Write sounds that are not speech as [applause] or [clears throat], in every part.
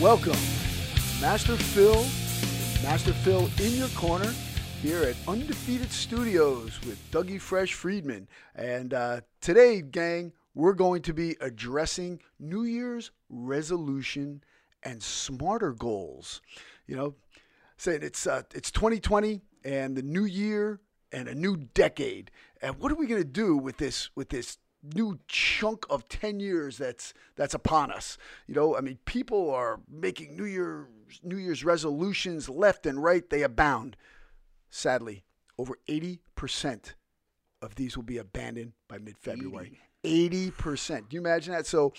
Welcome, Master Phil, Master Phil in your corner here at Undefeated Studios with Dougie Fresh Friedman. And uh, today, gang, we're going to be addressing New Year's resolution and smarter goals. You know, saying it's uh, it's 2020 and the new year and a new decade. And what are we going to do with this with this new chunk of 10 years that's that's upon us. You know i mean people are making new year's new year's resolutions left and right. They abound. Sadly over 80% of these will be abandoned by mid-february. 80%, 80%. do you imagine that? So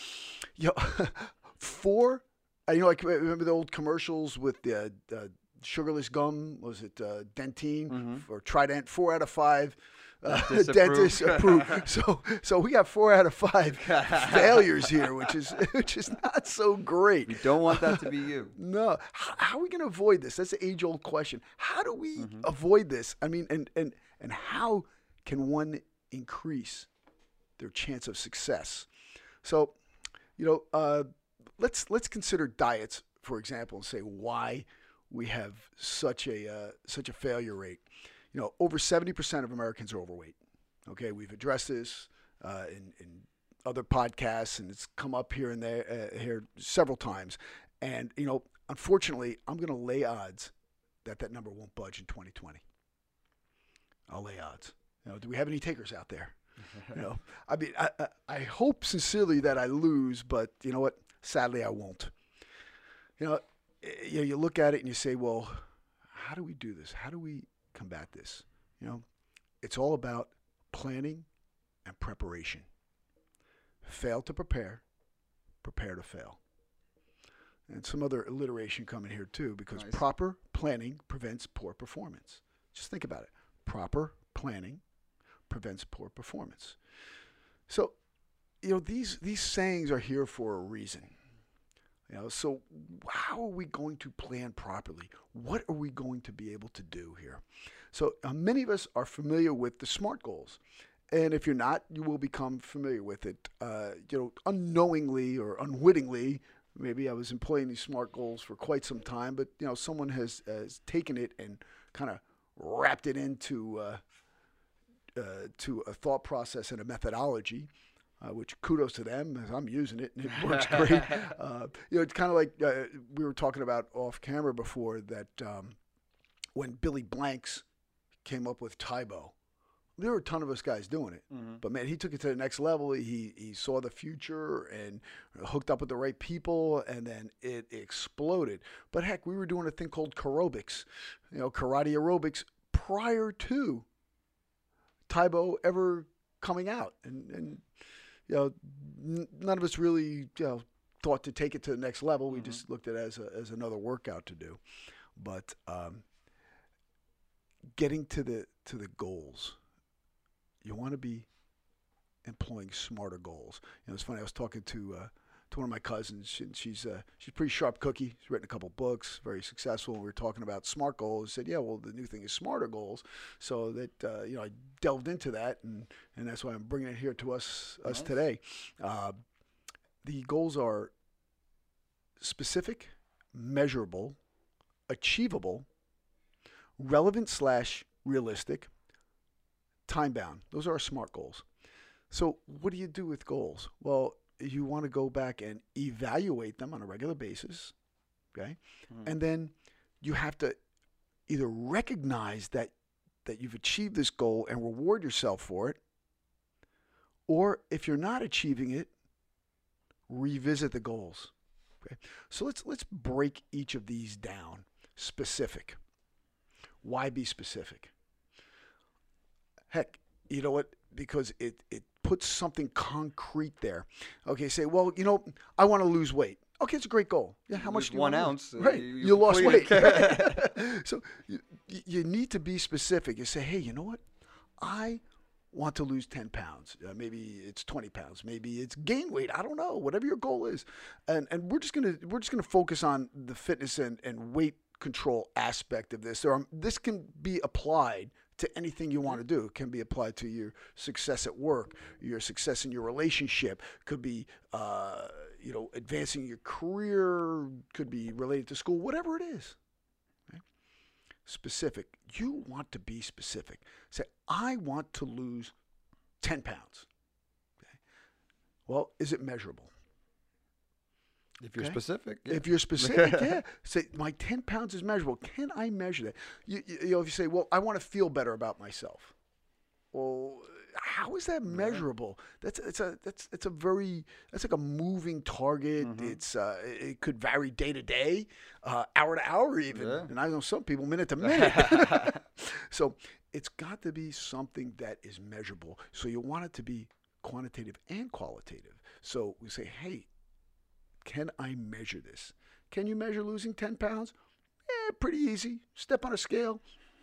you [laughs] know four you know like remember the old commercials with the uh, sugarless gum? Was it uh, Dentyne? Mm-hmm. or trident? Four out of five uh, dentist approved. so so we got four out of five [laughs] failures here, which is [laughs] which is not so great. We don't want that to be you. [laughs] no. How, how are we going to avoid this? That's the age old question. How do we mm-hmm. avoid this? I mean, and and and how can one increase their chance of success? So, you know, uh, let's let's consider diets for example and say why we have such a uh, such a failure rate you know, over 70% of Americans are overweight. Okay, we've addressed this uh, in, in other podcasts, and it's come up here and there uh, here several times. And you know, unfortunately, I'm going to lay odds that that number won't budge in 2020. I'll lay odds. You know, do we have any takers out there? you know, [laughs] I mean, I, I, I hope sincerely that I lose, but you know what? Sadly, I won't. You know, eh, you know, you look at it and you say, well, how do we do this? How do we combat this. You know, it's all about planning and preparation. Fail to prepare, prepare to fail. And some other alliteration coming here too, because nice. proper planning prevents poor performance. Just think about it. Proper planning prevents poor performance. So, you know, these these sayings are here for a reason. You know, so how are we going to plan properly? What are we going to be able to do here? So uh, many of us are familiar with the SMART goals. And if you're not, you will become familiar with it. Uh, you know, unknowingly or unwittingly, maybe I was employing these SMART goals for quite some time, but you know, someone has, has taken it and kind of wrapped it into uh, uh, to a thought process and a methodology uh, which kudos to them. I'm using it and it [laughs] works great. [laughs] Uh, you know, it's kind of like uh, we were talking about off camera before that um, when Billy Blanks came up with Tae Bo, there were a ton of us guys doing it. Mm-hmm. But man, he took it to the next level. He he saw the future and hooked up with the right people, and then it exploded. But heck, we were doing a thing called aerobics, you know, karate aerobics prior to Tae Bo ever coming out, and and you know, n- none of us really, you know, thought to take it to the next level. Mm-hmm. We just looked at it as, a, as another workout to do. But um, getting to the to the goals, you want to be employing smarter goals. You know, it's funny. I was talking to uh, to one of my cousins, and she's uh, she's a pretty sharp cookie. She's written a couple books, very successful. And we were talking about smart goals. Said, yeah, well, the new thing is smarter goals. So that uh, you know, I delved into that, and and that's why I'm bringing it here to us us nice. today. Uh, the goals are specific, measurable, achievable, relevant slash realistic, time bound. Those are our smart goals. So, what do you do with goals? Well, you want to go back and evaluate them on a regular basis, okay? Mm-hmm. And then you have to either recognize that that you've achieved this goal and reward yourself for it, or if you're not achieving it, revisit the goals. Okay? So let's let's break each of these down. Specific. Why be specific? Heck, you know what? Because it it put something concrete there. Okay, say, well, you know, I want to lose weight. Okay, it's a great goal. Yeah, how much? one ounce. Uh, right, you, you lost weight. [laughs] [laughs] so you, you need to be specific. You say, hey, you know what? I want to lose 10 pounds. Uh, maybe it's 20 pounds. Maybe it's gain weight. I don't know. Whatever your goal is, and and we're just gonna we're just gonna focus on the fitness and, and weight control aspect of this. There are, this can be applied to anything you want to do. It can be applied to your success at work, your success in your relationship. Could be, uh, you know, advancing your career, could be related to school, whatever it is. Specific. You want to be specific. Say, I want to lose 10 pounds. Okay? Well, is it measurable? If you're Okay. specific. yeah. If you're specific, yeah. [laughs] Say my 10 pounds is measurable. Can I measure that? You, you, you know, if you say, well, I want to feel better about myself. Well, how is that measurable? That's it's a that's it's a very that's like a moving target. It's uh, it it could vary day to day, uh, hour to hour even, Yeah. and I know some people minute to [laughs] minute. [laughs] so it's got to be something that is measurable. So you want it to be quantitative and qualitative. So we say, hey, can I measure this? Can you measure losing 10 pounds? Eh, pretty easy. Step on a scale.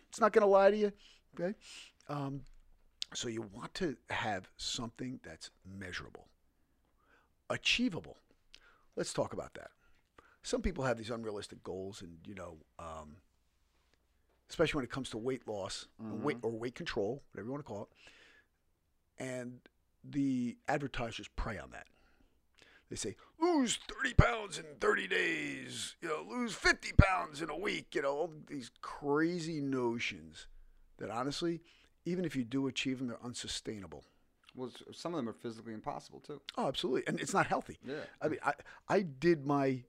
It's not going to lie to you. Okay. Um, so you want to have something that's measurable, achievable. Let's talk about that. Some people have these unrealistic goals, and you know, um, especially when it comes to weight loss, or weight or weight control, whatever you want to call it. And the advertisers prey on that. They say, lose 30 pounds in 30 days, you know, lose 50 pounds in a week, you know, all these crazy notions that honestly, even if you do achieve them, they're unsustainable. well, some of them are physically impossible too. Oh, absolutely. And it's not healthy. Yeah. I mean, I, I did my,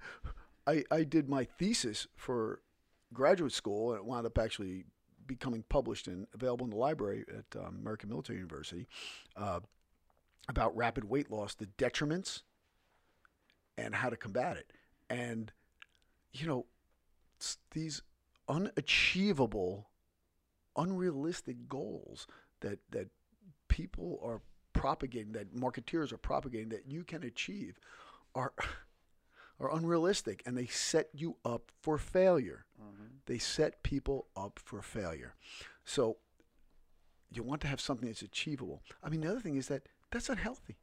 [laughs] I, I did my thesis for graduate school, and it wound up actually becoming published and available in the library at um, American Military University uh, about rapid weight loss, the detriments, and how to combat it. And, you know, these unachievable, unrealistic goals that, that people are propagating, that marketeers are propagating, that you can achieve are, [sighs] are unrealistic and they set you up for failure. Mm-hmm. They set people up for failure. So you want to have something that's achievable. I mean, the other thing is that that's unhealthy.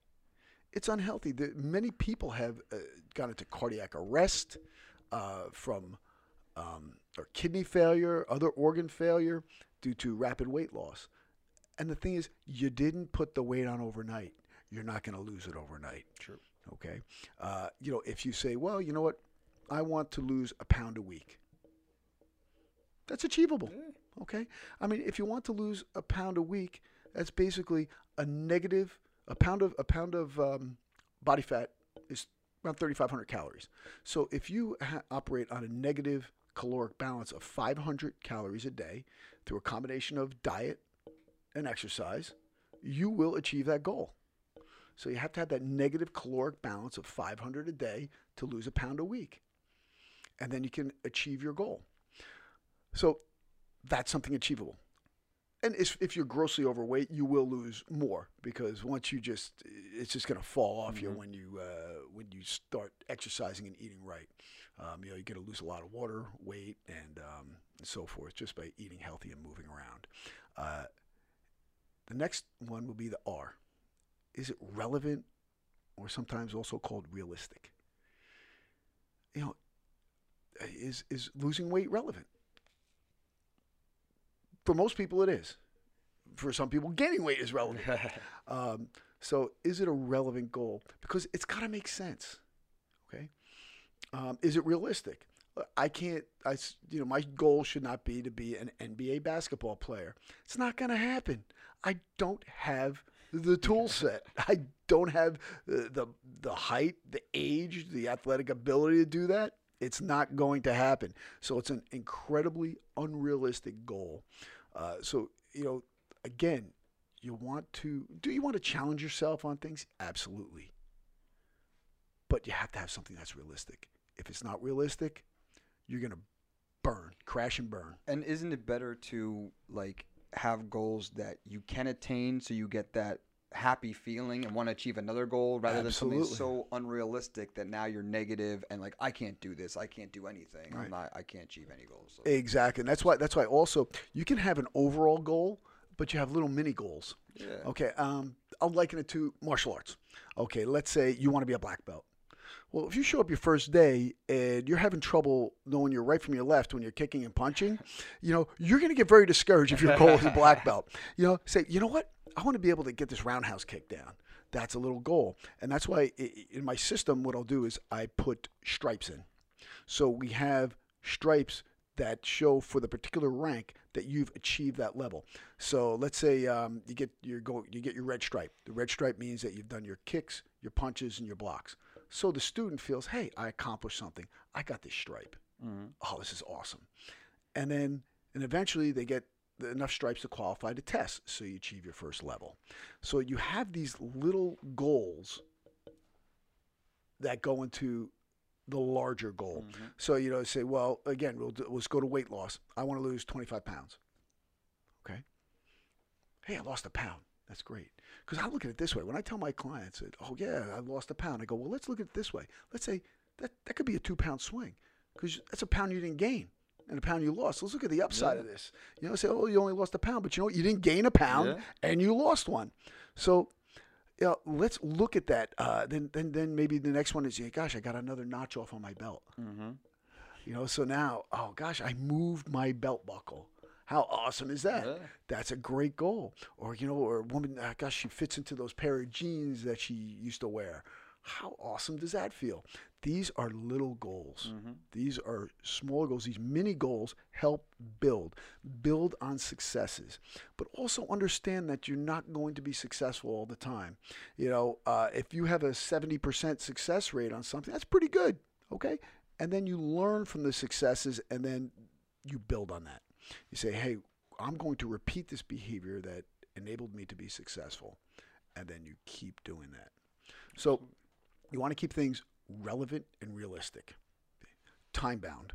It's unhealthy. The, many people have uh, gone into cardiac arrest uh, from um, or kidney failure, other organ failure due to rapid weight loss. And the thing is, you didn't put the weight on overnight. You're not going to lose it overnight. True. Okay. Uh, you know, if you say, well, you know what, I want to lose a pound a week. That's achievable. Okay. I mean, if you want to lose a pound a week, that's basically a negative. A pound of a pound of um, body fat is around 3,500 calories. So if you ha- operate on a negative caloric balance of 500 calories a day through a combination of diet and exercise, you will achieve that goal. So you have to have that negative caloric balance of 500 a day to lose a pound a week. And then you can achieve your goal. So that's something achievable. And if, if you're grossly overweight, you will lose more because once you just, it's just going to fall off you when you uh, when you start exercising and eating right. Um, you know, you're going to lose a lot of water, weight, and, um, and so forth just by eating healthy and moving around. Uh, the next one will be the R. Is it relevant, or sometimes also called realistic? You know, is is losing weight relevant? For most people, it is. For some people, gaining weight is relevant. [laughs] um, so, is it a relevant goal? Because it's got to make sense. Okay. Um, is it realistic? I can't. I you know my goal should not be to be an NBA basketball player. It's not going to happen. I don't have the tool [laughs] set. I don't have the, the the height, the age, the athletic ability to do that. It's not going to happen. So it's an incredibly unrealistic goal. Uh, so you know, again, you want to do you want to challenge yourself on things? Absolutely. But you have to have something that's realistic. If it's not realistic, you're gonna burn, crash and burn. And isn't it better to like have goals that you can attain so you get that happy feeling and want to achieve another goal rather than something so unrealistic that now you're negative and like I can't do this, I can't do anything. Right. I'm not I can't achieve any goals. So, Exactly. And that's why that's why also you can have an overall goal, but you have little mini goals. yeah. Okay. Um, I'll liken it to martial arts. Okay, let's say you want to be a black belt. Well, if you show up your first day and you're having trouble knowing your right from your left when you're kicking and punching, you know, you're going to get very discouraged if your goal is a black [laughs] belt. You know, say, you know what? I want to be able to get this roundhouse kick down. That's a little goal. And that's why in my system, what I'll do is I put stripes in. So we have stripes that show for the particular rank that you've achieved that level. So let's say um, you get your go, you get your red stripe. The red stripe means that you've done your kicks, your punches, and your blocks. So the student feels, hey, I accomplished something. I got this stripe. Oh, this is awesome. And then and eventually they get enough stripes to qualify to test. So you achieve your first level. So you have these little goals that go into the larger goal. Mm-hmm. So you know, say, well, again, we'll do, let's go to weight loss. I want to lose 25 pounds. Okay. Hey, I lost a pound. That's great. Because I look at it this way. When I tell my clients that, oh yeah, I lost a pound, I go, well, let's look at it this way. Let's say that that could be a two pound swing because that's a pound you didn't gain and a pound you lost. Let's look at the upside of this. You know, say, oh, you only lost a pound, but you know what? You didn't gain a pound Yeah. and you lost one. So yeah, let's look at that. Uh, then, then, then maybe the next one is, yeah, gosh, I got another notch off on my belt. Mm-hmm. You know, so now, oh gosh, I moved my belt buckle. How awesome is that? Yeah. That's a great goal. Or you know, or a woman, uh, gosh, she fits into those pair of jeans that she used to wear. How awesome does that feel? These are little goals. These are small goals. These mini goals help build, build on successes, but also understand that you're not going to be successful all the time. You know, uh, if you have a 70% success rate on something, that's pretty good. Okay. And then you learn from the successes and then you build on that. You say, hey, I'm going to repeat this behavior that enabled me to be successful. And then you keep doing that. So you want to keep things relevant and realistic, time bound.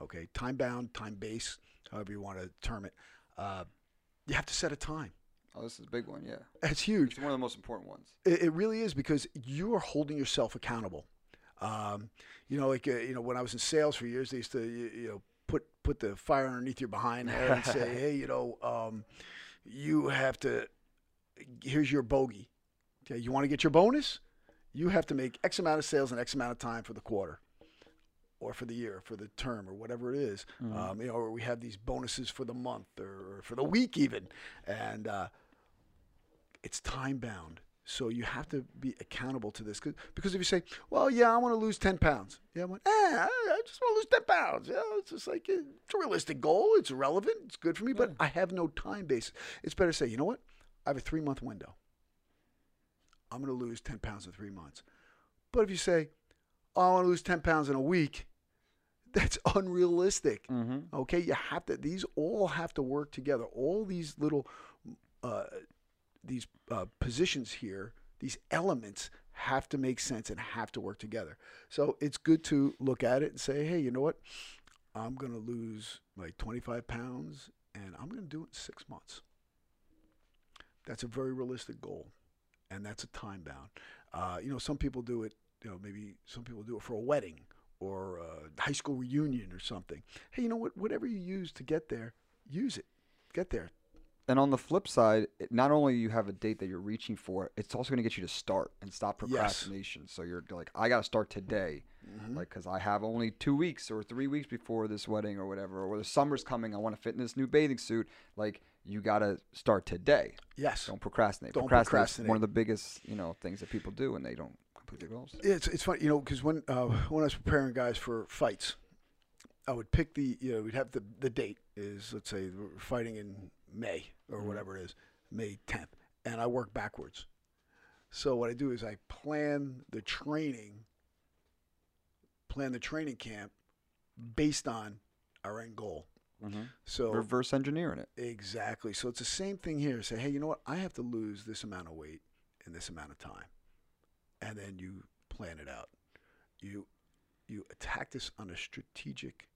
Okay, time bound, time based, however you want to term it. Uh, you have to set a time. Oh, this is a big one. Yeah, That's huge. it's one of the most important ones. It, it really is because you are holding yourself accountable. Um, you know, like uh, you know, when I was in sales for years, they used to you, you know put put the fire underneath your behind there and say, [laughs] hey, you know, um, you have to. Here's your bogey. Okay, you want to get your bonus? You have to make X amount of sales in X amount of time for the quarter, or for the year, for the term, or whatever it is. Um, you know, or we have these bonuses for the month or, or for the week even, and uh, it's time bound. So you have to be accountable to this Because if you say, well, yeah, I want to lose 10 pounds. Yeah, I'm like, eh, I just want to lose 10 pounds. Yeah, it's just like, it's a realistic goal. It's relevant. It's good for me, but I have no time base. It's better to say, you know what? I have a three month window. I'm going to lose 10 pounds in three months. But if you say, oh, I want to lose 10 pounds in a week, [laughs] that's unrealistic. Mm-hmm. Okay, you have to. These all have to work together. All these little, uh, these uh, positions here, these elements have to make sense and have to work together. So it's good to look at it and say, hey, you know what? I'm going to lose like 25 pounds, and I'm going to do it in six months. That's a very realistic goal, and that's a time bound. Uh, you know, some people do it. You know, maybe some people do it for a wedding or a high school reunion or something. Hey, you know what? Whatever you use to get there, use it. Get there. And on the flip side, not only you have a date that you're reaching for, it's also going to get you to start and stop Yes. procrastination. So you're like, I got to start today, Mm-hmm. like because I have only two weeks or three weeks before this wedding or whatever, or the summer's coming. I want to fit in this new bathing suit. Like you got to start today. Yes. Don't procrastinate. Don't Procrastinate's procrastinate. One of the biggest, you know, things that people do when they don't complete their goals. It's it's funny, you know, because when uh, when I was preparing guys for fights, I would pick the you know we'd have the the date is let's say we're fighting in May or whatever it is, May 10th, and I work backwards. So what I do is I plan the training, plan the training camp based on our end goal. Mm-hmm. So Reverse engineering it. Exactly. So it's the same thing here. Say, hey, you know what? I have to lose this amount of weight in this amount of time, and then you plan it out. You you attack this on a strategic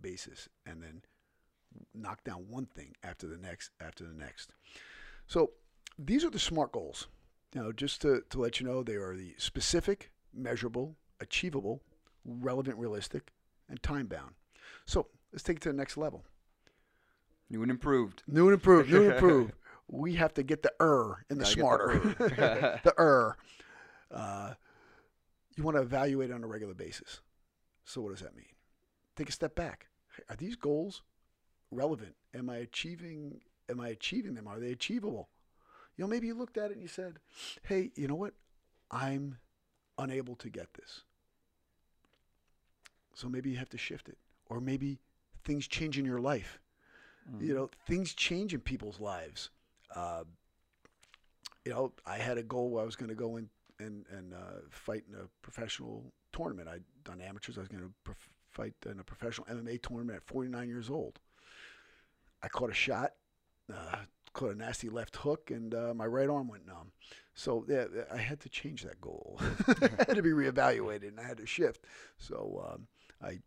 basis, and then knock down one thing after the next after the next. So these are the SMART goals. Now, just to, to let you know, they are the specific, measurable, achievable, relevant, realistic, and time bound. So let's take it to the next level. New and improved. New and improved, new and [laughs] improved. We have to get the er in the Gotta smarter. [laughs] [laughs] The er. Uh, you want to evaluate on a regular basis. So what does that mean? Take a step back. Are these goals relevant? Am I achieving? Am I achieving them? Are they achievable? You know, maybe you looked at it and you said, "Hey, you know what? I'm unable to get this." So maybe you have to shift it, or maybe things change in your life. You know, things change in people's lives. Uh, you know, I had a goal where I was going to go in and and uh, fight in a professional tournament. I'd done amateurs. I was going to prof- fight in a professional MMA tournament at 49 years old. I caught a shot, uh, caught a nasty left hook, and uh, my right arm went numb. So yeah, I had to change that goal. [laughs] I had to be reevaluated, and I had to shift. So um, I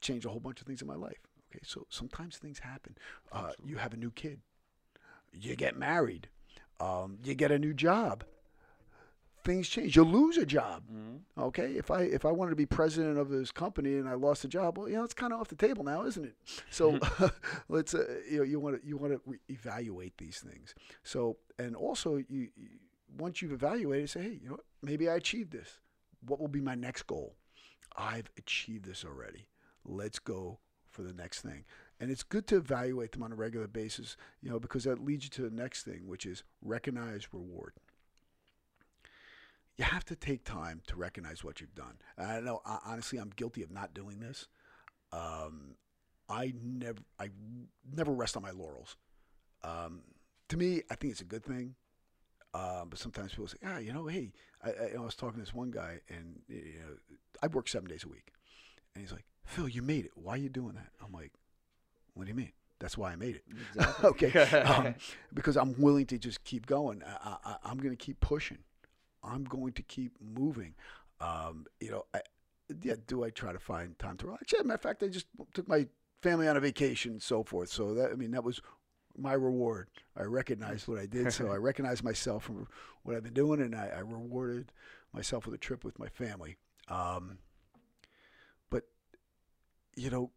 changed a whole bunch of things in my life. Okay, so sometimes things happen. Uh, you have a new kid, you get married, um, you get a new job. Things change. You lose a job. Mm-hmm. Okay, if I if I wanted to be president of this company and I lost a job, well, you know, it's kind of off the table now, isn't it? So [laughs] [laughs] let's uh, you know you want to you want to re- evaluate these things. So and also you, you once you've evaluated, say, hey, you know what? Maybe I achieved this. What will be my next goal? I've achieved this already. Let's go for the next thing. And it's good to evaluate them on a regular basis, you know, because that leads you to the next thing, which is recognize reward you have to take time to recognize what you've done. And I know, honestly, I'm guilty of not doing this. Um, I never, I never rest on my laurels. Um, to me, I think it's a good thing. Um, but sometimes people say, "Ah, you know, hey," I, I, I was talking to this one guy, and you know, I work seven days a week, and he's like, "Phil, you made it. Why are you doing that?" I'm like, "What do you mean?" That's why I made it. Exactly. [laughs] okay, [laughs] um, because I'm willing to just keep going. I, I, I'm going to keep pushing. I'm going to keep moving. Um, you know, I, yeah. Do I try to find time to relax? Yeah. Matter of fact, I just took my family on a vacation and so forth. So that I mean, that was my reward. I recognized what I did, so I [laughs] recognized myself from what I've been doing, and I, I rewarded myself with a trip with my family. Um, you know,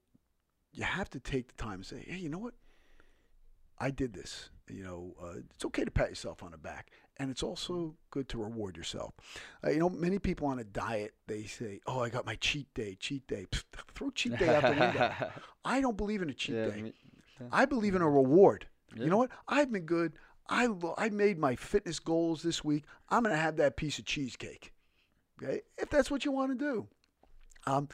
you have to take the time and say, hey, you know what? I did this. You know, uh, it's okay to pat yourself on the back, and it's also good to reward yourself. Uh, you know, many people on a diet they say, "Oh, I got my cheat day, cheat day." Pfft, throw cheat day out the window. [laughs] I don't believe in a cheat Yeah, day. me- I believe in a reward. Yeah. You know what? I've been good. I lo- I made my fitness goals this week. I'm gonna have that piece of cheesecake. Okay, if that's what you want to do. Um,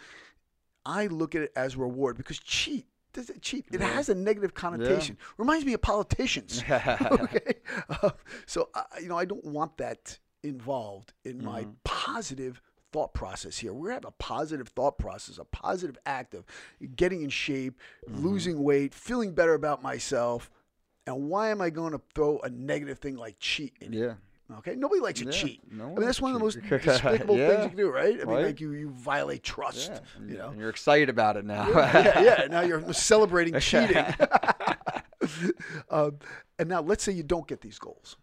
I look at it as reward because cheat. Does it cheat? It Yeah. has a negative connotation. Reminds me of politicians. [laughs] okay, [laughs] uh, [laughs] so uh, you know I don't want that involved in my Mhm. positive thought process here. We have a positive thought process, a positive act of getting in shape, losing weight, feeling better about myself. And why am I going to throw a negative thing like cheat in? it? Yeah. Okay, nobody likes to Yeah, cheat. no I mean, that's one of the most to [laughs] despicable things you can do, right? I mean, Right. like you, you violate trust. Yeah. You know, And you're excited about it now. yeah, yeah. [laughs] Now you're celebrating [laughs] cheating. um, and now let's say you don't get these goals.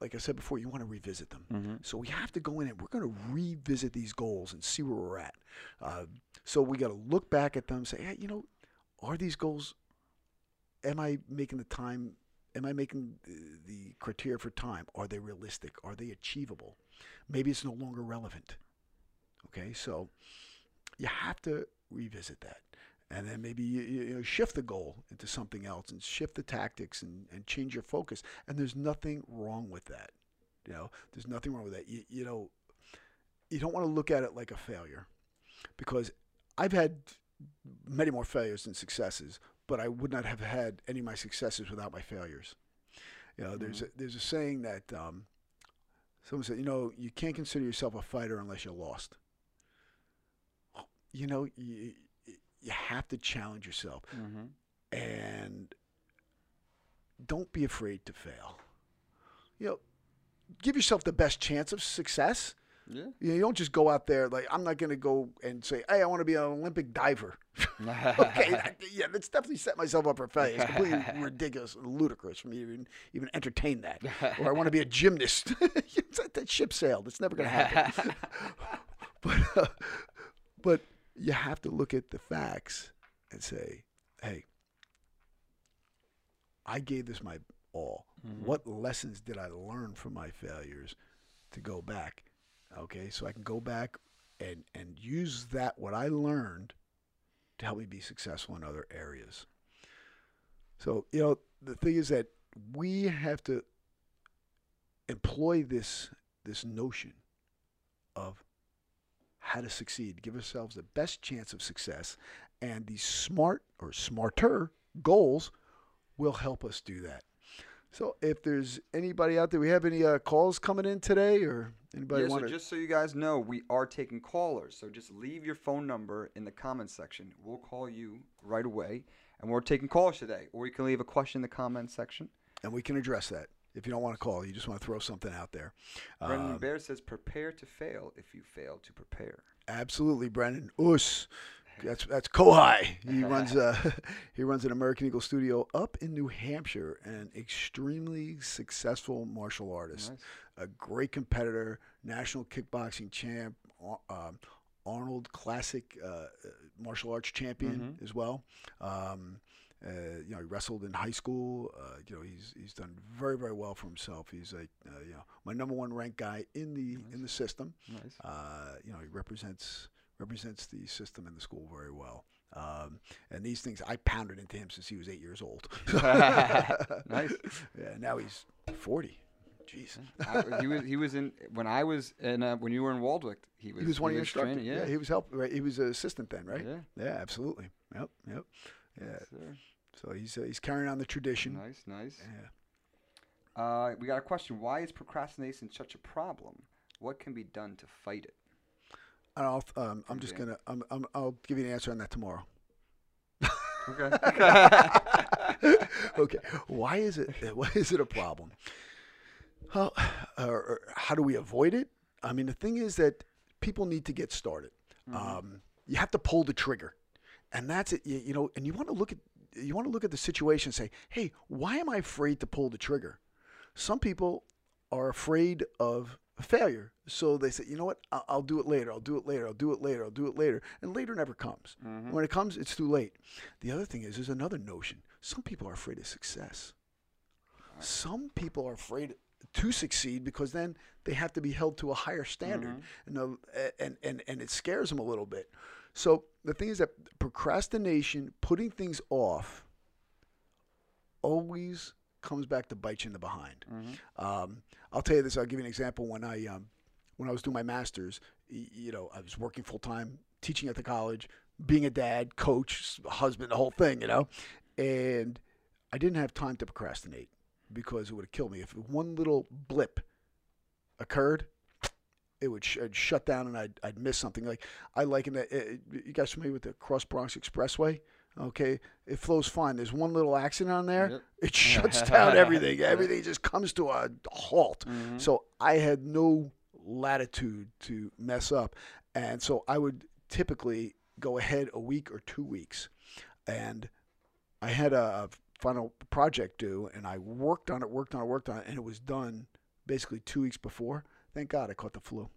Like I said before, you want to revisit them. Mhm. So we have to go in and we're going to revisit these goals and see where we're at. Uh, so we got to look back at them say, hey, you know, are these goals? Am I making the time? Am I making the, criteria for time? Are they realistic? Are they achievable? Maybe it's no longer relevant. Okay, so you have to revisit that. And then maybe you, you you know, shift the goal into something else and shift the tactics and, and change your focus. And there's nothing wrong with that. You know, there's nothing wrong with that. You, you know, you don't want to look at it like a failure because I've had many more failures than successes, but I would not have had any of my successes without my failures. You know, there's a, there's a saying that um, someone said, you know, you can't consider yourself a fighter unless you're lost. You know, you, you have to challenge yourself Mhm. and don't be afraid to fail. You know, give yourself the best chance of success. Yeah. You, know, you don't just go out there like I'm not going to go and say, "Hey, I want to be an Olympic diver." [laughs] okay, [laughs] that- yeah, that's definitely set myself up for failure. It's completely [laughs] ridiculous, and ludicrous for me to even even entertain that. Or I want to be a gymnast. Like that ship sailed. It's never going to happen. but uh, but you have to look at the facts and say, "Hey, I gave this my all. What lessons did I learn from my failures to go back? Okay, so I can go back and and use that what I learned to help me be successful in other areas. So you know the thing is that we have to employ this this notion of how to succeed, give ourselves the best chance of success, and these smart or smarter goals will help us do that. So, if there's anybody out there, we have any uh, calls coming in today, or anybody yeah, so want to? just so you guys know, we are taking callers. So just leave your phone number in the comments section. We'll call you right away. And we're taking calls today. Or you can leave a question in the comments section. and we can address that. If you don't want to call, you just want to throw something out there. Brendan Um, Bear says, prepare to fail if you fail to prepare. Absolutely, Brendan. Us. That's that's Kohai. He [laughs] runs uh [laughs] he runs an American Eagle studio up in New Hampshire, an extremely successful martial artist, Nice. a great competitor, national kickboxing champ, um, Arnold Classic uh, uh, martial arts champion as well. Um, uh, you know, he wrestled in high school. Uh, you know, he's he's done very very well for himself. He's a uh, you know my number one ranked guy in the in the system. Nice. Uh, you know, he represents represents the system and the school very well. Um, and these things I pounded into him since he was eight years old. [laughs] [laughs] Nice. Yeah, now he's forty. Jeez. I, he was he was in when I was in uh, when you were in Waldwick. He was He was one of your instructors. training, Yeah. Yeah. he was help. Right, he was an assistant then, right? Yeah. Yeah, absolutely. Yep, yep. Yeah. Yes. So he's uh, he's carrying on the tradition. Nice, nice. Yeah. Uh, we got a question. Why is procrastination such a problem? What can be done to fight it? And I'll, um, I'm just gonna I'm, I'm, I'll give you an answer on that tomorrow. Okay. [laughs] okay. Why is it [laughs] why is it a problem? How or, how do we avoid it? I mean, the thing is that people need to get started. Um, you have to pull the trigger, and that's it. You, you know, and you want to look at you want to look at the situation and say, "Hey, why am I afraid to pull the trigger?" Some people are afraid of failure, so they say, "You know what? I'll, I'll do it later. I'll do it later. I'll do it later. I'll do it later." And later never comes. Mm-hmm. When it comes, it's too late. The other thing is, there's another notion. Some people are afraid of success. Some people are afraid to succeed because then they have to be held to a higher standard, mm-hmm. and, the, and and and it scares them a little bit. So the thing is that procrastination, putting things off, always comes back to bite you in the behind. Um, I'll tell you this. I'll give you an example. When I um, when I was doing my master's, you know, I was working full time, teaching at the college, being a dad, coach, husband, the whole thing, you know, and I didn't have time to procrastinate because it would have killed me if one little blip occurred. It would sh- shut down and I'd, I'd miss something. Like I liken that. You guys familiar with the Cross Bronx Expressway? Okay, it flows fine. There's one little accident on there, Yep. it [laughs] shuts down everything. Everything just comes to a halt. Mm-hmm. So I had no latitude to mess up, and so I would typically go ahead a week or two weeks, and I had a final project due, and I worked on it, worked on it, worked on it, and it was done basically two weeks before. Thank God I caught the flu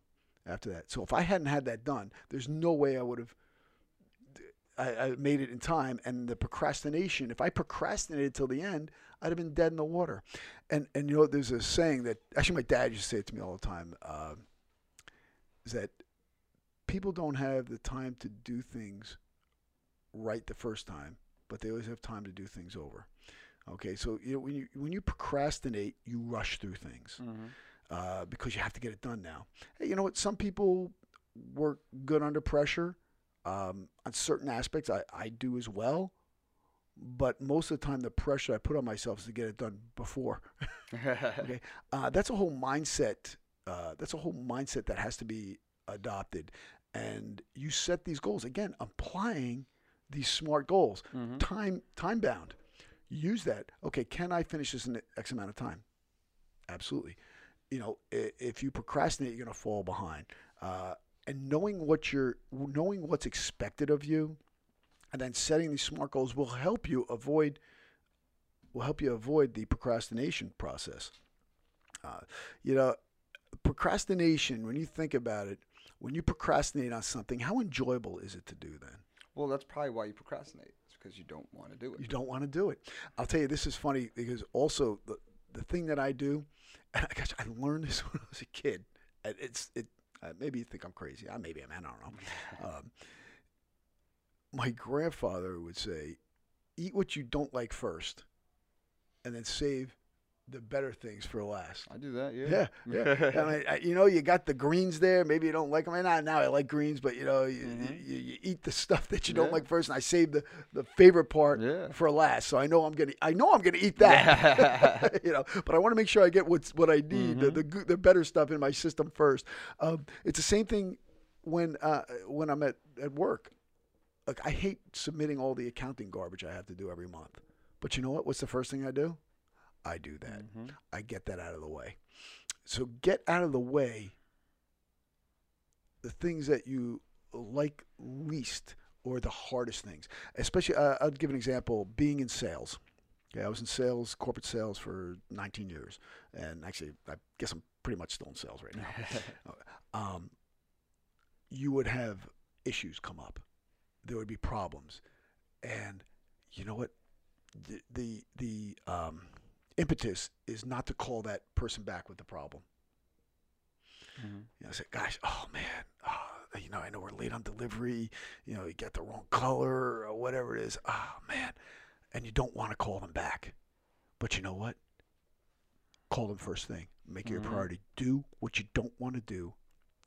after that. So if I hadn't had that done, there's no way I would have. I, I made it in time, and the procrastination. If I procrastinated till the end, I'd have been dead in the water. And and you know, there's a saying that actually my dad used to say it to me all the time. Uh, is that people don't have the time to do things right the first time, but they always have time to do things over. Okay, so you know when you when you procrastinate, you rush through things uh, because you have to get it done now. Hey, you know what? Some people work good under pressure. Um, on certain aspects, I, I do as well. But most of the time, the pressure I put on myself is to get it done before. [laughs] okay, uh, that's a whole mindset. Uh, that's a whole mindset that has to be adopted. And you set these goals again, applying these smart goals, time time bound. Use that. Okay, can I finish this in X amount of time? Absolutely. You know, if you procrastinate, you're going to fall behind. Uh, and knowing what you're, knowing what's expected of you, and then setting these smart goals will help you avoid, will help you avoid the procrastination process. Uh, you know, procrastination. When you think about it, when you procrastinate on something, how enjoyable is it to do then? well, that's probably why you procrastinate. It's because you don't want to do it. You don't want to do it. I'll tell you, this is funny because also the, the thing that I do, [laughs] and I learned this when I was a kid. and It's it. Uh, maybe you think I'm crazy. Uh, maybe I'm. I don't know. Um, my grandfather would say, "Eat what you don't like first, and then save the better things for last. I do that. Yeah. Yeah, yeah. I mean, I- you know, you got the greens there. Maybe you don't like them. And now, now I like greens, but you know, you, Mhm. you, you eat the stuff that you don't like first, and I save the, the favorite part Yeah. for last. So I know I'm gonna I know I'm gonna eat that. [laughs] you know, but I want to make sure I get what's what I need, the Mm-hmm. the, good, the better stuff in my system first. Um, it's the same thing when uh, when I'm at at work. Like I hate submitting all the accounting garbage I have to do every month. But you know what? What's the first thing I do? I do that. Mhm. I get that out of the way. So get out of the way the things that you like least or the hardest things. Especially, uh, I'll give an example being in sales. Okay, I was in sales, corporate sales for 19 years. And actually, I guess I'm pretty much still in sales right now. [laughs] um, you would have issues come up. There would be problems. And you know what? The, the, the um, impetus is not to call that person back with the problem. Mhm. You know, say, gosh, oh man, oh, you know, I know we're late on delivery. You know, you got the wrong color or whatever it is. Oh man, and you don't want to call them back, but you know what? Call them first thing. Make it your Mhm. priority. Do what you don't want to do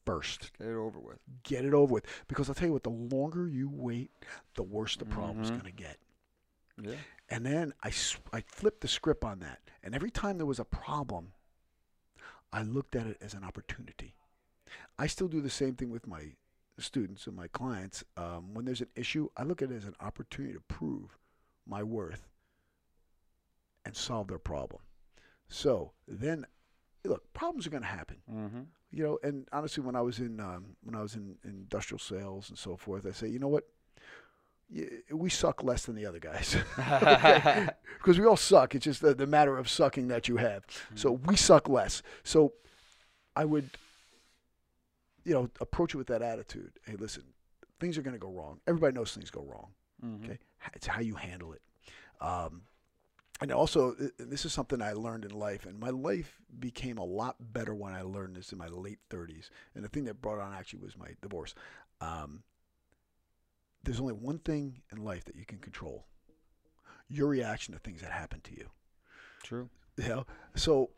first. Get it over with. Get it over with. Because I'll tell you what, the longer you wait, the worse the problem's Mhm. going to get. Yeah. And then I I flipped the script on that. And every time there was a problem, I looked at it as an opportunity. I still do the same thing with my students and my clients. Um, when there's an issue, I look at it as an opportunity to prove my worth and solve their problem. So then, look, problems are going to happen Mm-hmm. you know, and honestly, when I was in um, when I was in, industrial sales and so forth, I say, you know what, we suck less than the other guys [laughs] [laughs] because we all suck. It's just the, the matter of sucking that you have. So we suck less. So I would, you know, approach it with that attitude. Hey, listen, things are going to go wrong. Everybody knows things go wrong. Mm-hmm. Okay, it's how you handle it. Um, and also, this is something I learned in life, and my life became a lot better when I learned this in my late 30s. And the thing that brought on actually was my divorce. Um, there's only one thing in life that you can control: your reaction to things that happen to you. True. You know, so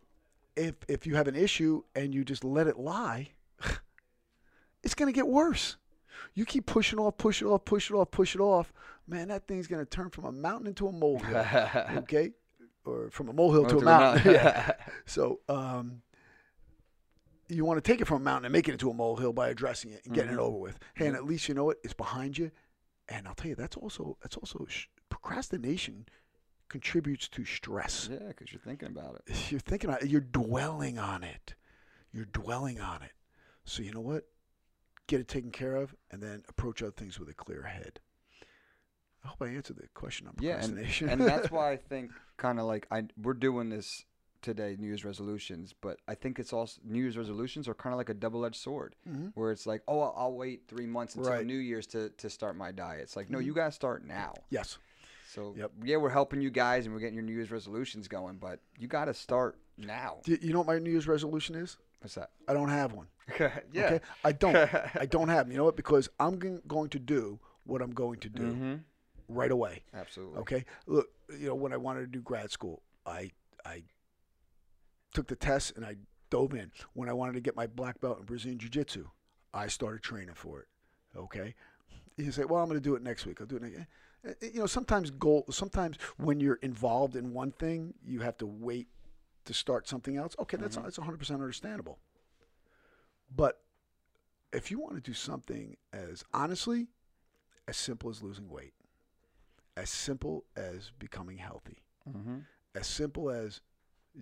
if if you have an issue and you just let it lie, [laughs] it's gonna get worse. You keep pushing off, push it off, push it off, push it off. Man, that thing's gonna turn from a mountain into a molehill. [laughs] okay, or from a molehill to, a mountain. yeah. [laughs] So um, you want to take it from a mountain and make it into a molehill by addressing it and getting Mhm. it over with. Hey, and at least you know what it's behind you. And I'll tell you, that's also that's also sh- procrastination contributes to stress. yeah, because you're thinking about it. You're thinking about it. You're dwelling on it. You're dwelling on it. So you know what? Get it taken care of, and then approach other things with a clear head. I hope I answered the question on Yeah, and, and that's [laughs] why I think kind of like I we're doing this today, New Year's resolutions. But I think it's also New Year's resolutions are kind of like a double-edged sword, Mhm. where it's like, oh, I'll, I'll wait three months until Right. New Year's to to start my diet. It's like, no, you gotta start now. Yes. So Yep. yeah, we're helping you guys and we're getting your New Year's resolutions going, but you gotta start now. Do you know what my New Year's resolution is? What's that? I don't have one. Okay. [laughs] Yeah. Okay, I don't. [laughs] I don't have. 'em. You know what? Because I'm gon- going to do what I'm going to do hmm right away. Absolutely. Okay. Look, you know, when I wanted to do grad school, I I took the test and I dove in. When I wanted to get my black belt in Brazilian Jiu Jitsu, I started training for it. Okay. You say, well, I'm going to do it next week. I'll do it. Next. eh, eh, You know, sometimes goal. Sometimes when you're involved in one thing, you have to wait to start something else. Okay, that's Mhm. that's 100 percent understandable. But if you want to do something as honestly as simple as losing weight, as simple as becoming healthy, hmm as simple as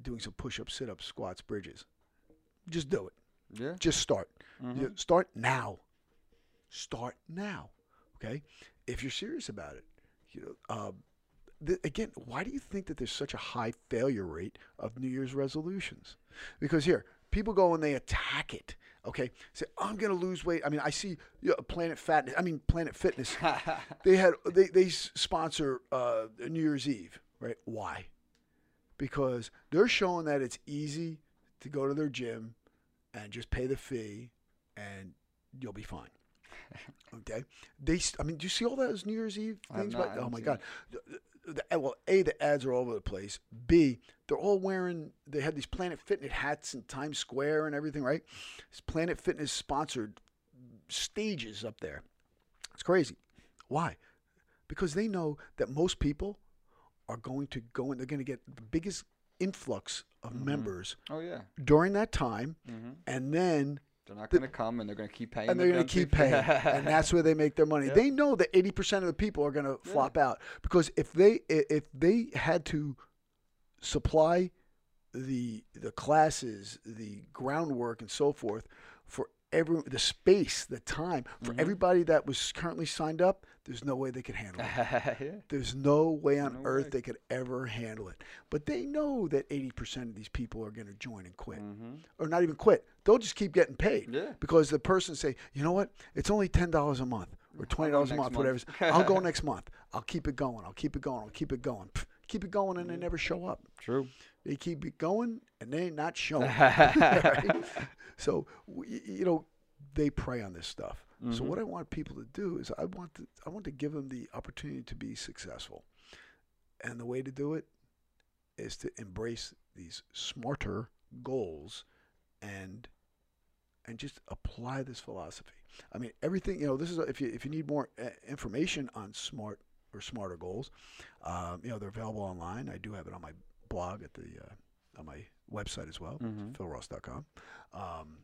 doing some push-ups, sit-ups, squats, bridges, just do it. Yeah. Just start. Mhm. You- Start now. Start now. Okay. If you're serious about it, you know. Um, th- again, why do you think that there's such a high failure rate of New Year's resolutions? Because here, people go and they attack it. Okay, say I'm going to lose weight. I mean, I see you know, Planet Fat. I mean, Planet Fitness. [laughs] they had they they sponsor uh, New Year's Eve, right? Why? Because they're showing that it's easy to go to their gym and just pay the fee, and you'll be fine. [laughs] Okay. They, I mean, do you see all those New Year's Eve things? not? Oh my God. the, well, a the ads are all over the place. B they're all wearing. They had these Planet Fitness hats in Times Square and everything, right? It's Planet Fitness sponsored stages up there. It's crazy. Why? Because they know that most people are going to go and they're going to get the biggest influx of members Oh yeah. during that time, Mm-hmm. and then They're not going to come, and they're going to keep paying. and they're going to keep paying, and [laughs] that's where they make their money. Yeah. They know that eighty percent of the people are going to flop out because if they if they had to supply the the classes, the groundwork, and so forth for every the space, the time for Mm-hmm. everybody that was currently signed up, there's no way they could handle it. [laughs] yeah. There's no way on No earth way. they could ever handle it. But they know that 80% of these people are going to join and quit. Or not even quit. They'll just keep getting paid. Mm-hmm. Yeah. Because the person say, you know what? It's only $10 a month or [laughs] $20 a month, month." whatever. I'll go [laughs] next month. I'll keep it going. I'll keep it going. I'll keep it going. Pff, keep it going and they never show up. True. They keep it going and they're not showing. [laughs] right? So, you know, they prey on this stuff. So what I want people to do is I want to I want to give them the opportunity to be successful. And the way to do it is to embrace these smarter goals and and just apply this philosophy. I mean, everything, you know, this is if you if you need more uh, information on smart or smarter goals, um, you know, they're available online. I do have it on my blog at the uh, on my website as well, Mhm. philross.com. Um,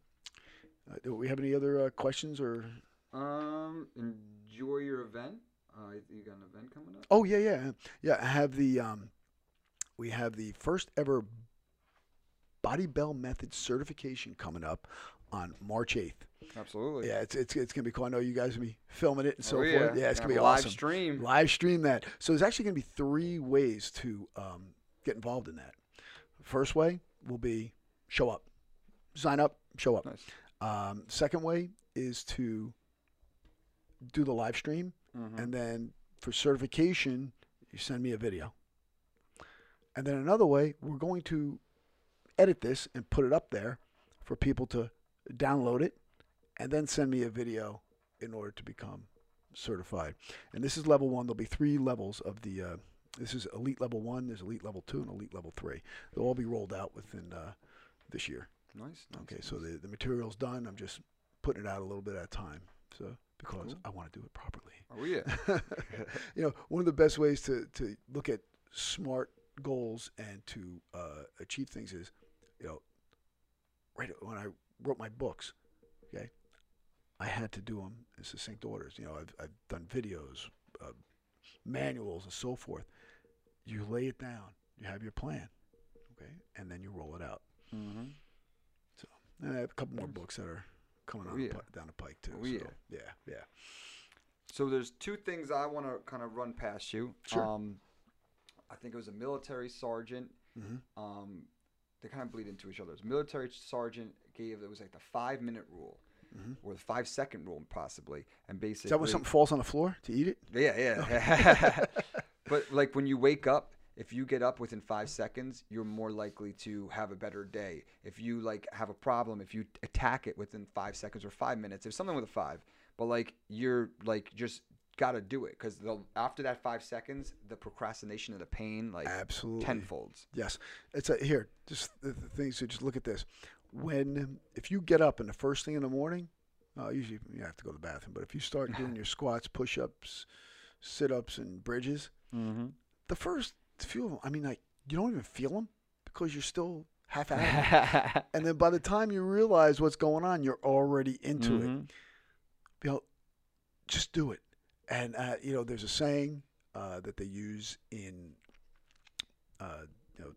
uh, do we have any other uh, questions or? Um, enjoy your event. Uh, you got an event coming up? Oh yeah, yeah, yeah. I have the um, we have the first ever Body Bell Method certification coming up on March eighth. Absolutely. Yeah, it's it's it's gonna be cool. I know you guys will be filming it and so oh, yeah. forth. Yeah, it's gonna be a live awesome. stream. Live stream that. So there's actually gonna be three ways to um, get involved in that. First way will be show up, sign up, show up. Nice. Um, second way is to do the live stream, Mhm. and then for certification, you send me a video. And then another way, we're going to edit this and put it up there for people to download it and then send me a video in order to become certified. And this is level one. There'll be three levels of the. Uh, this is elite level one. There's elite level two and elite level three. They'll all be rolled out within uh, this year. Nice. nice, Okay, so the, the material's done. I'm just putting it out a little bit at a time. So because Cool. I want to do it properly. Oh yeah. [laughs] you know, one of the best ways to, to look at smart goals and to uh, achieve things is, you know, right when I wrote my books, okay, I had to do them in succinct orders. You know, I've, I've done videos, uh, manuals, and so forth. You lay it down, you have your plan, okay, and then you roll it out. mm-hmm. And I have a couple more books that are coming Oh, the yeah. down the pike too. Oh, so, yeah. yeah, yeah. So there's two things I want to kind of run past you. Sure. Um, I think it was a military sergeant. Mhm. Um, they kind of bleed into each other. It was a military sergeant gave it was like the five minute rule Mhm. or the five second rule possibly, and basically Is that when something falls on the floor to eat it? Yeah, yeah. [laughs] [laughs] but like when you wake up, if you get up within five seconds, you're more likely to have a better day. If you like have a problem, if you attack it within five seconds or five minutes, there's something with a five, but like you're like just gotta do it because after that five seconds, the procrastination and the pain like Absolutely. tenfolds. Yes, it's a, here. Just the, the things. So just look at this. When if you get up and the first thing in the morning, uh, usually you have to go to the bathroom. But if you start [laughs] doing your squats, push-ups, sit-ups, and bridges, Mm-hmm. the first few of them, I mean, like you don't even feel them because you're still half [laughs] out. and then by the time you realize what's going on, you're already into it. Mhm. you know, just do it. And uh, you know, there's a saying uh, that they use in uh, you know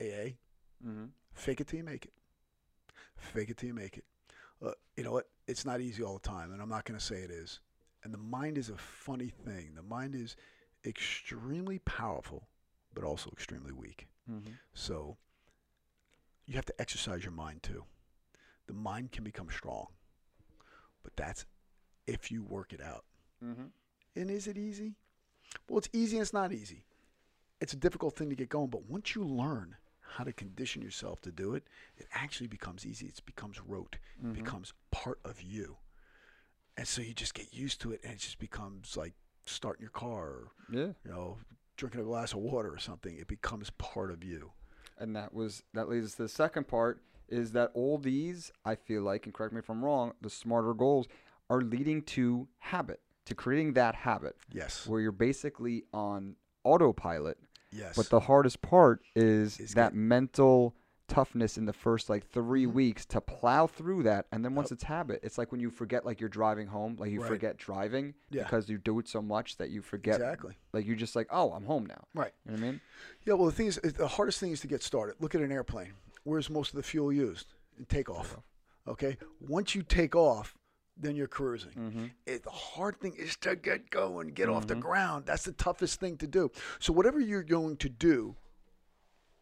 AA: Mhm. "Fake it till you make it." Fake it till you make it. Uh, you know what? It's not easy all the time, and I'm not going to say it is. And the mind is a funny thing. The mind is extremely powerful, but also extremely weak. Mhm. So you have to exercise your mind too. The mind can become strong, but that's if you work it out. Mhm. And is it easy? Well, it's easy and it's not easy. It's a difficult thing to get going, but once you learn how to condition yourself to do it, it actually becomes easy. It becomes rote. It Mhm. becomes part of you. And so you just get used to it and it just becomes like starting your car or Yeah. you know, drinking a glass of water or something. It becomes part of you. and that was that leads us to the second part is that all these i feel like and correct me if i'm wrong the smarter goals are leading to habit to creating that habit Yes. where you're basically on autopilot Yes. but the hardest part is, Is that get- mental toughness in the first like 3 weeks to plow through that and then once it's habit it's like when you forget like you're driving home like you Right. forget driving Yeah. because you do it so much that you forget exactly. like you're just like oh i'm home now Right. you know what i mean Yeah. Well, the thing is, the hardest thing is to get started. Look at an airplane. Where's most of the fuel used? In takeoff. Okay. Once you take off, then you're cruising. mm-hmm. It, the hard thing is to get going, get off the Mhm. ground. That's the toughest thing to do. So whatever you're going to do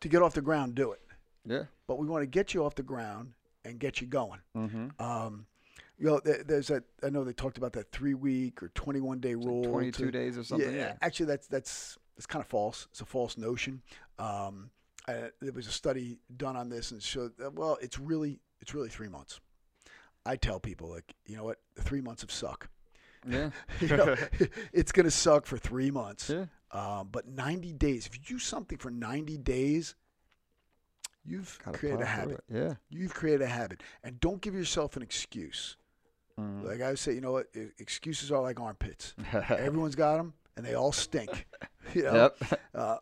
to get off the ground, do it. Yeah But we want to get you off the ground and get you going. mm-hmm. Um, you know, there, there's that. I know they talked about that three week or 21 day rule. 22 to- days or something yeah, Actually, that's that's that's kind of false. It's a false notion. Um, uh, there was a study done on this and showed that, well, it's really it's really three months. I tell people like, you know what, three months of suck. yeah [laughs] You know, [laughs] it's gonna suck for three months. yeah Um, but 90 days. If you do something for 90 days, you've Gotta created a habit. Yeah. You've created a habit, and don't give yourself an excuse. Mhm. Like I say, you know what? Excuses are like armpits. [laughs] Everyone's got them, and they all stink. [laughs] You know, Yep. [laughs] uh,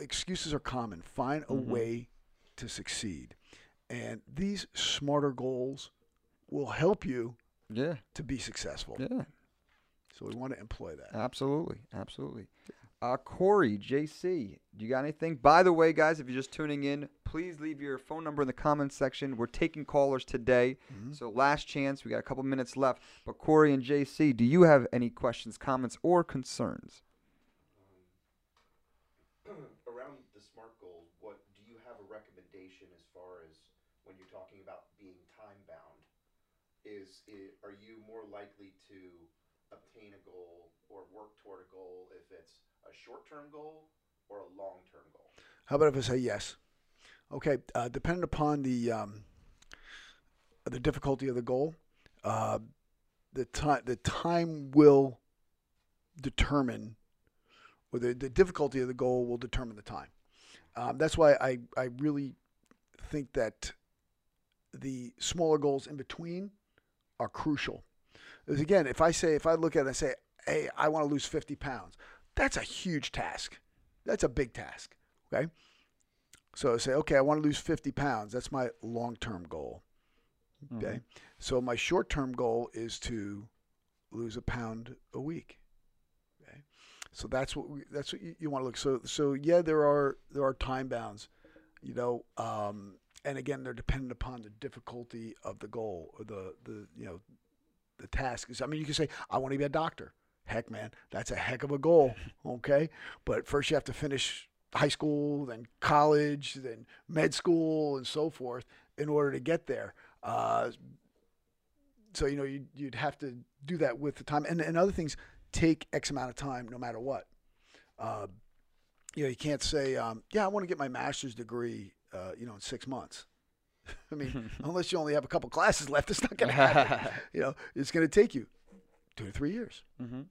excuses are common. Find a Mhm. way to succeed, and these smarter goals will help you Yeah. to be successful. Yeah. So we want to employ that. Absolutely. Absolutely. Uh, Corey, JC, do you got anything? By the way, guys, if you're just tuning in, please leave your phone number in the comments section. We're taking callers today. Mhm. So last chance. We got a couple minutes left. But Corey and JC, do you have any questions, comments, or concerns? [clears throat] around the SMART goals, what do you have a recommendation as far as when you're talking about being time bound? Is it, are you more likely to obtain a goal or work toward a goal if it's a short term goal or a long term goal? How about if I say yes? Okay, uh, depending upon the um, the difficulty of the goal, uh, the time the time will determine, or the, the difficulty of the goal will determine the time. Um, that's why I, I really think that the smaller goals in between are crucial. Because again, if I say if I look at it and say, hey, I want to lose 50 pounds, that's a huge task. That's a big task. Okay. So I say, okay, I want to lose 50 pounds. That's my long term goal. Okay. So my short term goal is to lose a pound a week. Okay. So that's what we, that's what you, you want to look. So so yeah, there are there are time bounds, you know, um, and again they're dependent upon the difficulty of the goal or the the you know the task. is. I mean, you can say I want to be a doctor. Heck, man, that's a heck of a goal. Okay, but first you have to finish high school, then college, then med school, and so forth in order to get there. Uh, so you know you'd, you'd have to do that with the time, and and other things take X amount of time, no matter what. Uh, you know, you can't say, um, "Yeah, I want to get my master's degree," uh, you know, in six months. [laughs] I mean, [laughs] unless you only have a couple classes left, it's not going to happen. [laughs] you know, it's going to take you two to three years. mm-hmm.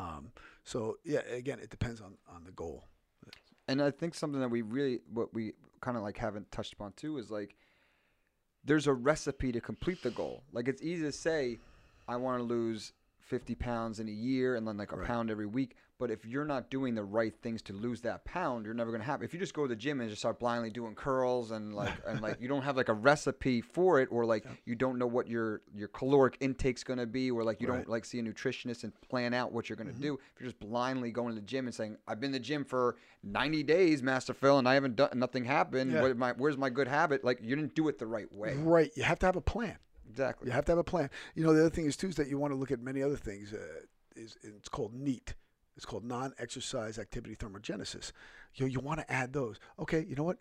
Um, so yeah, again, it depends on on the goal. And I think something that we really, what we kind of like haven't touched upon too, is like there's a recipe to complete the goal. Like it's easy to say, I want to lose 50 pounds in a year and then like a Right. pound every week. But if you're not doing the right things to lose that pound, you're never gonna have. If you just go to the gym and just start blindly doing curls and like and like you don't have like a recipe for it, or like you don't know what your your caloric intake's gonna be, or like you Right. Mm-hmm. don't like see a nutritionist and plan out what you're gonna do. If you're just blindly going to the gym and saying, "I've been to the gym for 90 days, Master Phil, and I haven't done nothing happened. Yeah. What my where's my good habit?" Like you didn't do it the right way. Right, you have to have a plan. Exactly. You have to have a plan. You know, the other thing is too is that you want to look at many other things. Uh, is it's called NEAT. It's called non-exercise activity thermogenesis. You you want to add those. Okay, you know what?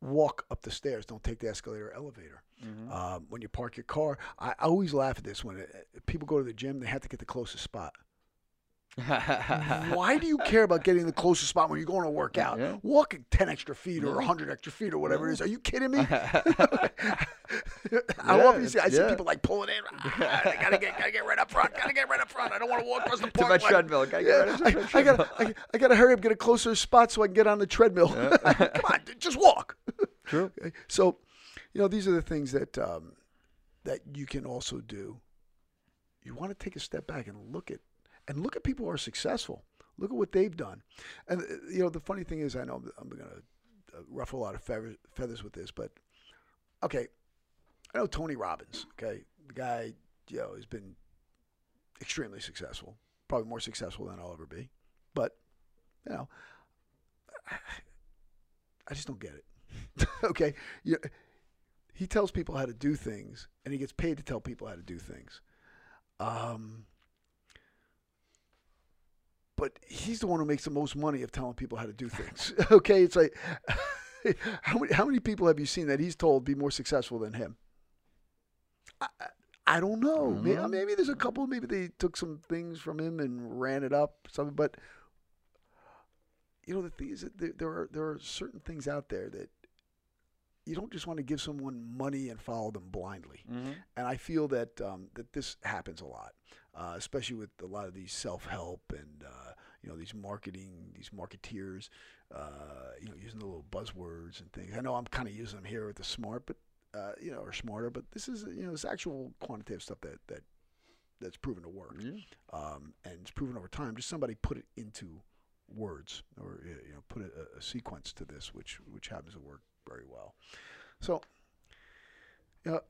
Walk up the stairs. Don't take the escalator or elevator. Mhm. Um, when you park your car, I, I always laugh at this when it, people go to the gym. They have to get the closest spot. [laughs] Why do you care about getting the closest spot when you're going to work out? Yeah. Walk 10 extra feet or 100 extra feet or whatever it is. Are you kidding me? [laughs] Yeah, often you see, I see people like pulling in. Ah, I gotta get, gotta get right up front. Gotta get right up front. I don't want to walk across the my park. like- treadmill. Gotta Yeah, right my I, I gotta, I, I gotta hurry up, get a closer spot so I can get on the treadmill. [laughs] Come on, just walk. True. So, you know, these are the things that um, that you can also do. You want to take a step back and look at and look at people who are successful. Look at what they've done. And uh, you know, the funny thing is, I know I'm, going to uh, ruffle a lot of feathers, with this, but okay, I know Tony Robbins. Okay, the guy, you know, has been extremely successful, probably more successful than I'll ever be. But you know, [sighs] I just don't get it. [laughs] okay, you, he tells people how to do things, and he gets paid to tell people how to do things. Um, but he's the one who makes the most money of telling people how to do things. [laughs] okay, it's like [laughs] how many how many people have you seen that he's told be more successful than him? I, I- don't know. Maybe, maybe there's a couple. Maybe they took some things from him and ran it up. Something, but you know the thing is that there, there are there are certain things out there that you don't just want to give someone money and follow them blindly. Mm-hmm. And I feel that um, that this happens a lot, uh, especially with a lot of these self-help and uh, you know these marketing, these marketeers, uh, you know, using the little buzzwords and things. I know I'm kind of using them here with the smart, but uh, you know, or smarter, but this is you know, it's actual quantitative stuff that that that's proven to work, Yeah. um, and it's proven over time. Just somebody put it into words, or you know, put a, a sequence to this, which which happens to work very well. So, you know,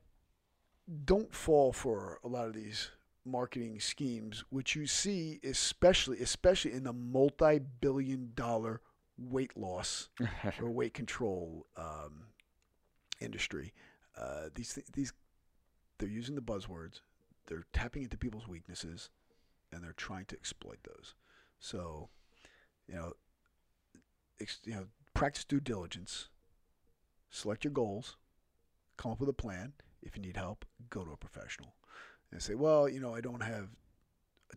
don't fall for a lot of these marketing schemes, which you see, especially especially in the multi-billion-dollar weight loss [laughs] or weight control um, industry. Uh, these these they're using the buzzwords. They're tapping into people's weaknesses, and they're trying to exploit those. So, you know, ex- you know, practice due diligence. Select your goals. Come up with a plan. If you need help, go to a professional. And say, well, you know, I don't have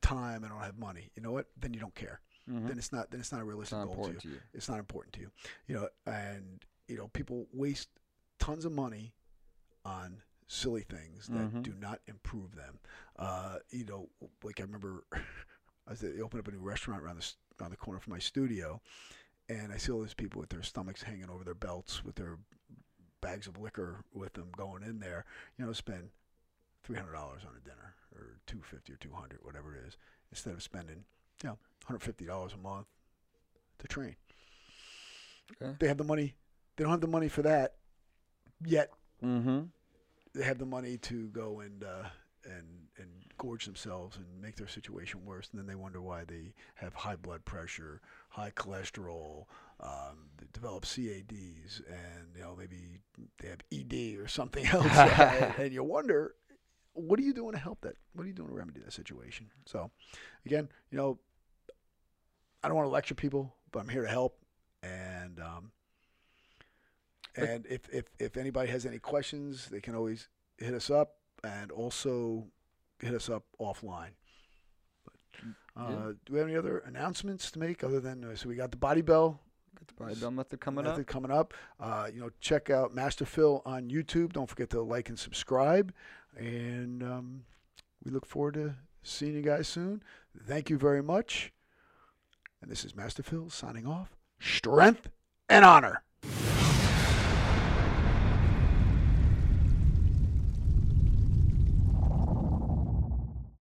time. I don't have money. You know what? Then you don't care. Mhm. Then it's not. Then it's not a realistic not goal to you to you. it's not important to you you know and you know people waste tons of money on silly things that Mhm. do not improve them uh, you know like i remember [laughs] i was they opened up a new restaurant around the around the corner from my studio and i see all these people with their stomachs hanging over their belts with their bags of liquor with them going in there you know spend $300 on a dinner or 250 or 200 whatever it is instead of spending you know $150 a month to train Okay. they have the money. They don't have the money for that yet. Mm-hmm. They have the money to go and uh, and and gorge themselves and make their situation worse, and then they wonder why they have high blood pressure, high cholesterol, um, develop CADs, and you know maybe they have ED or something [laughs] else, [laughs] and, and you wonder. What are you doing to help that? What are you doing to remedy that situation? So, again, you know, I don't want to lecture people, but I'm here to help. And um, and if, if if anybody has any questions, they can always hit us up, and also hit us up offline. But, uh, Yeah. Do we have any other announcements to make other than uh, so we got the body bell Got the body bell method coming up. method coming up. Uh, you know, check out Master Phil on YouTube. Don't forget to like and subscribe. And um, we look forward to seeing you guys soon. Thank you very much. And this is Master Phil signing off. Strength and honor.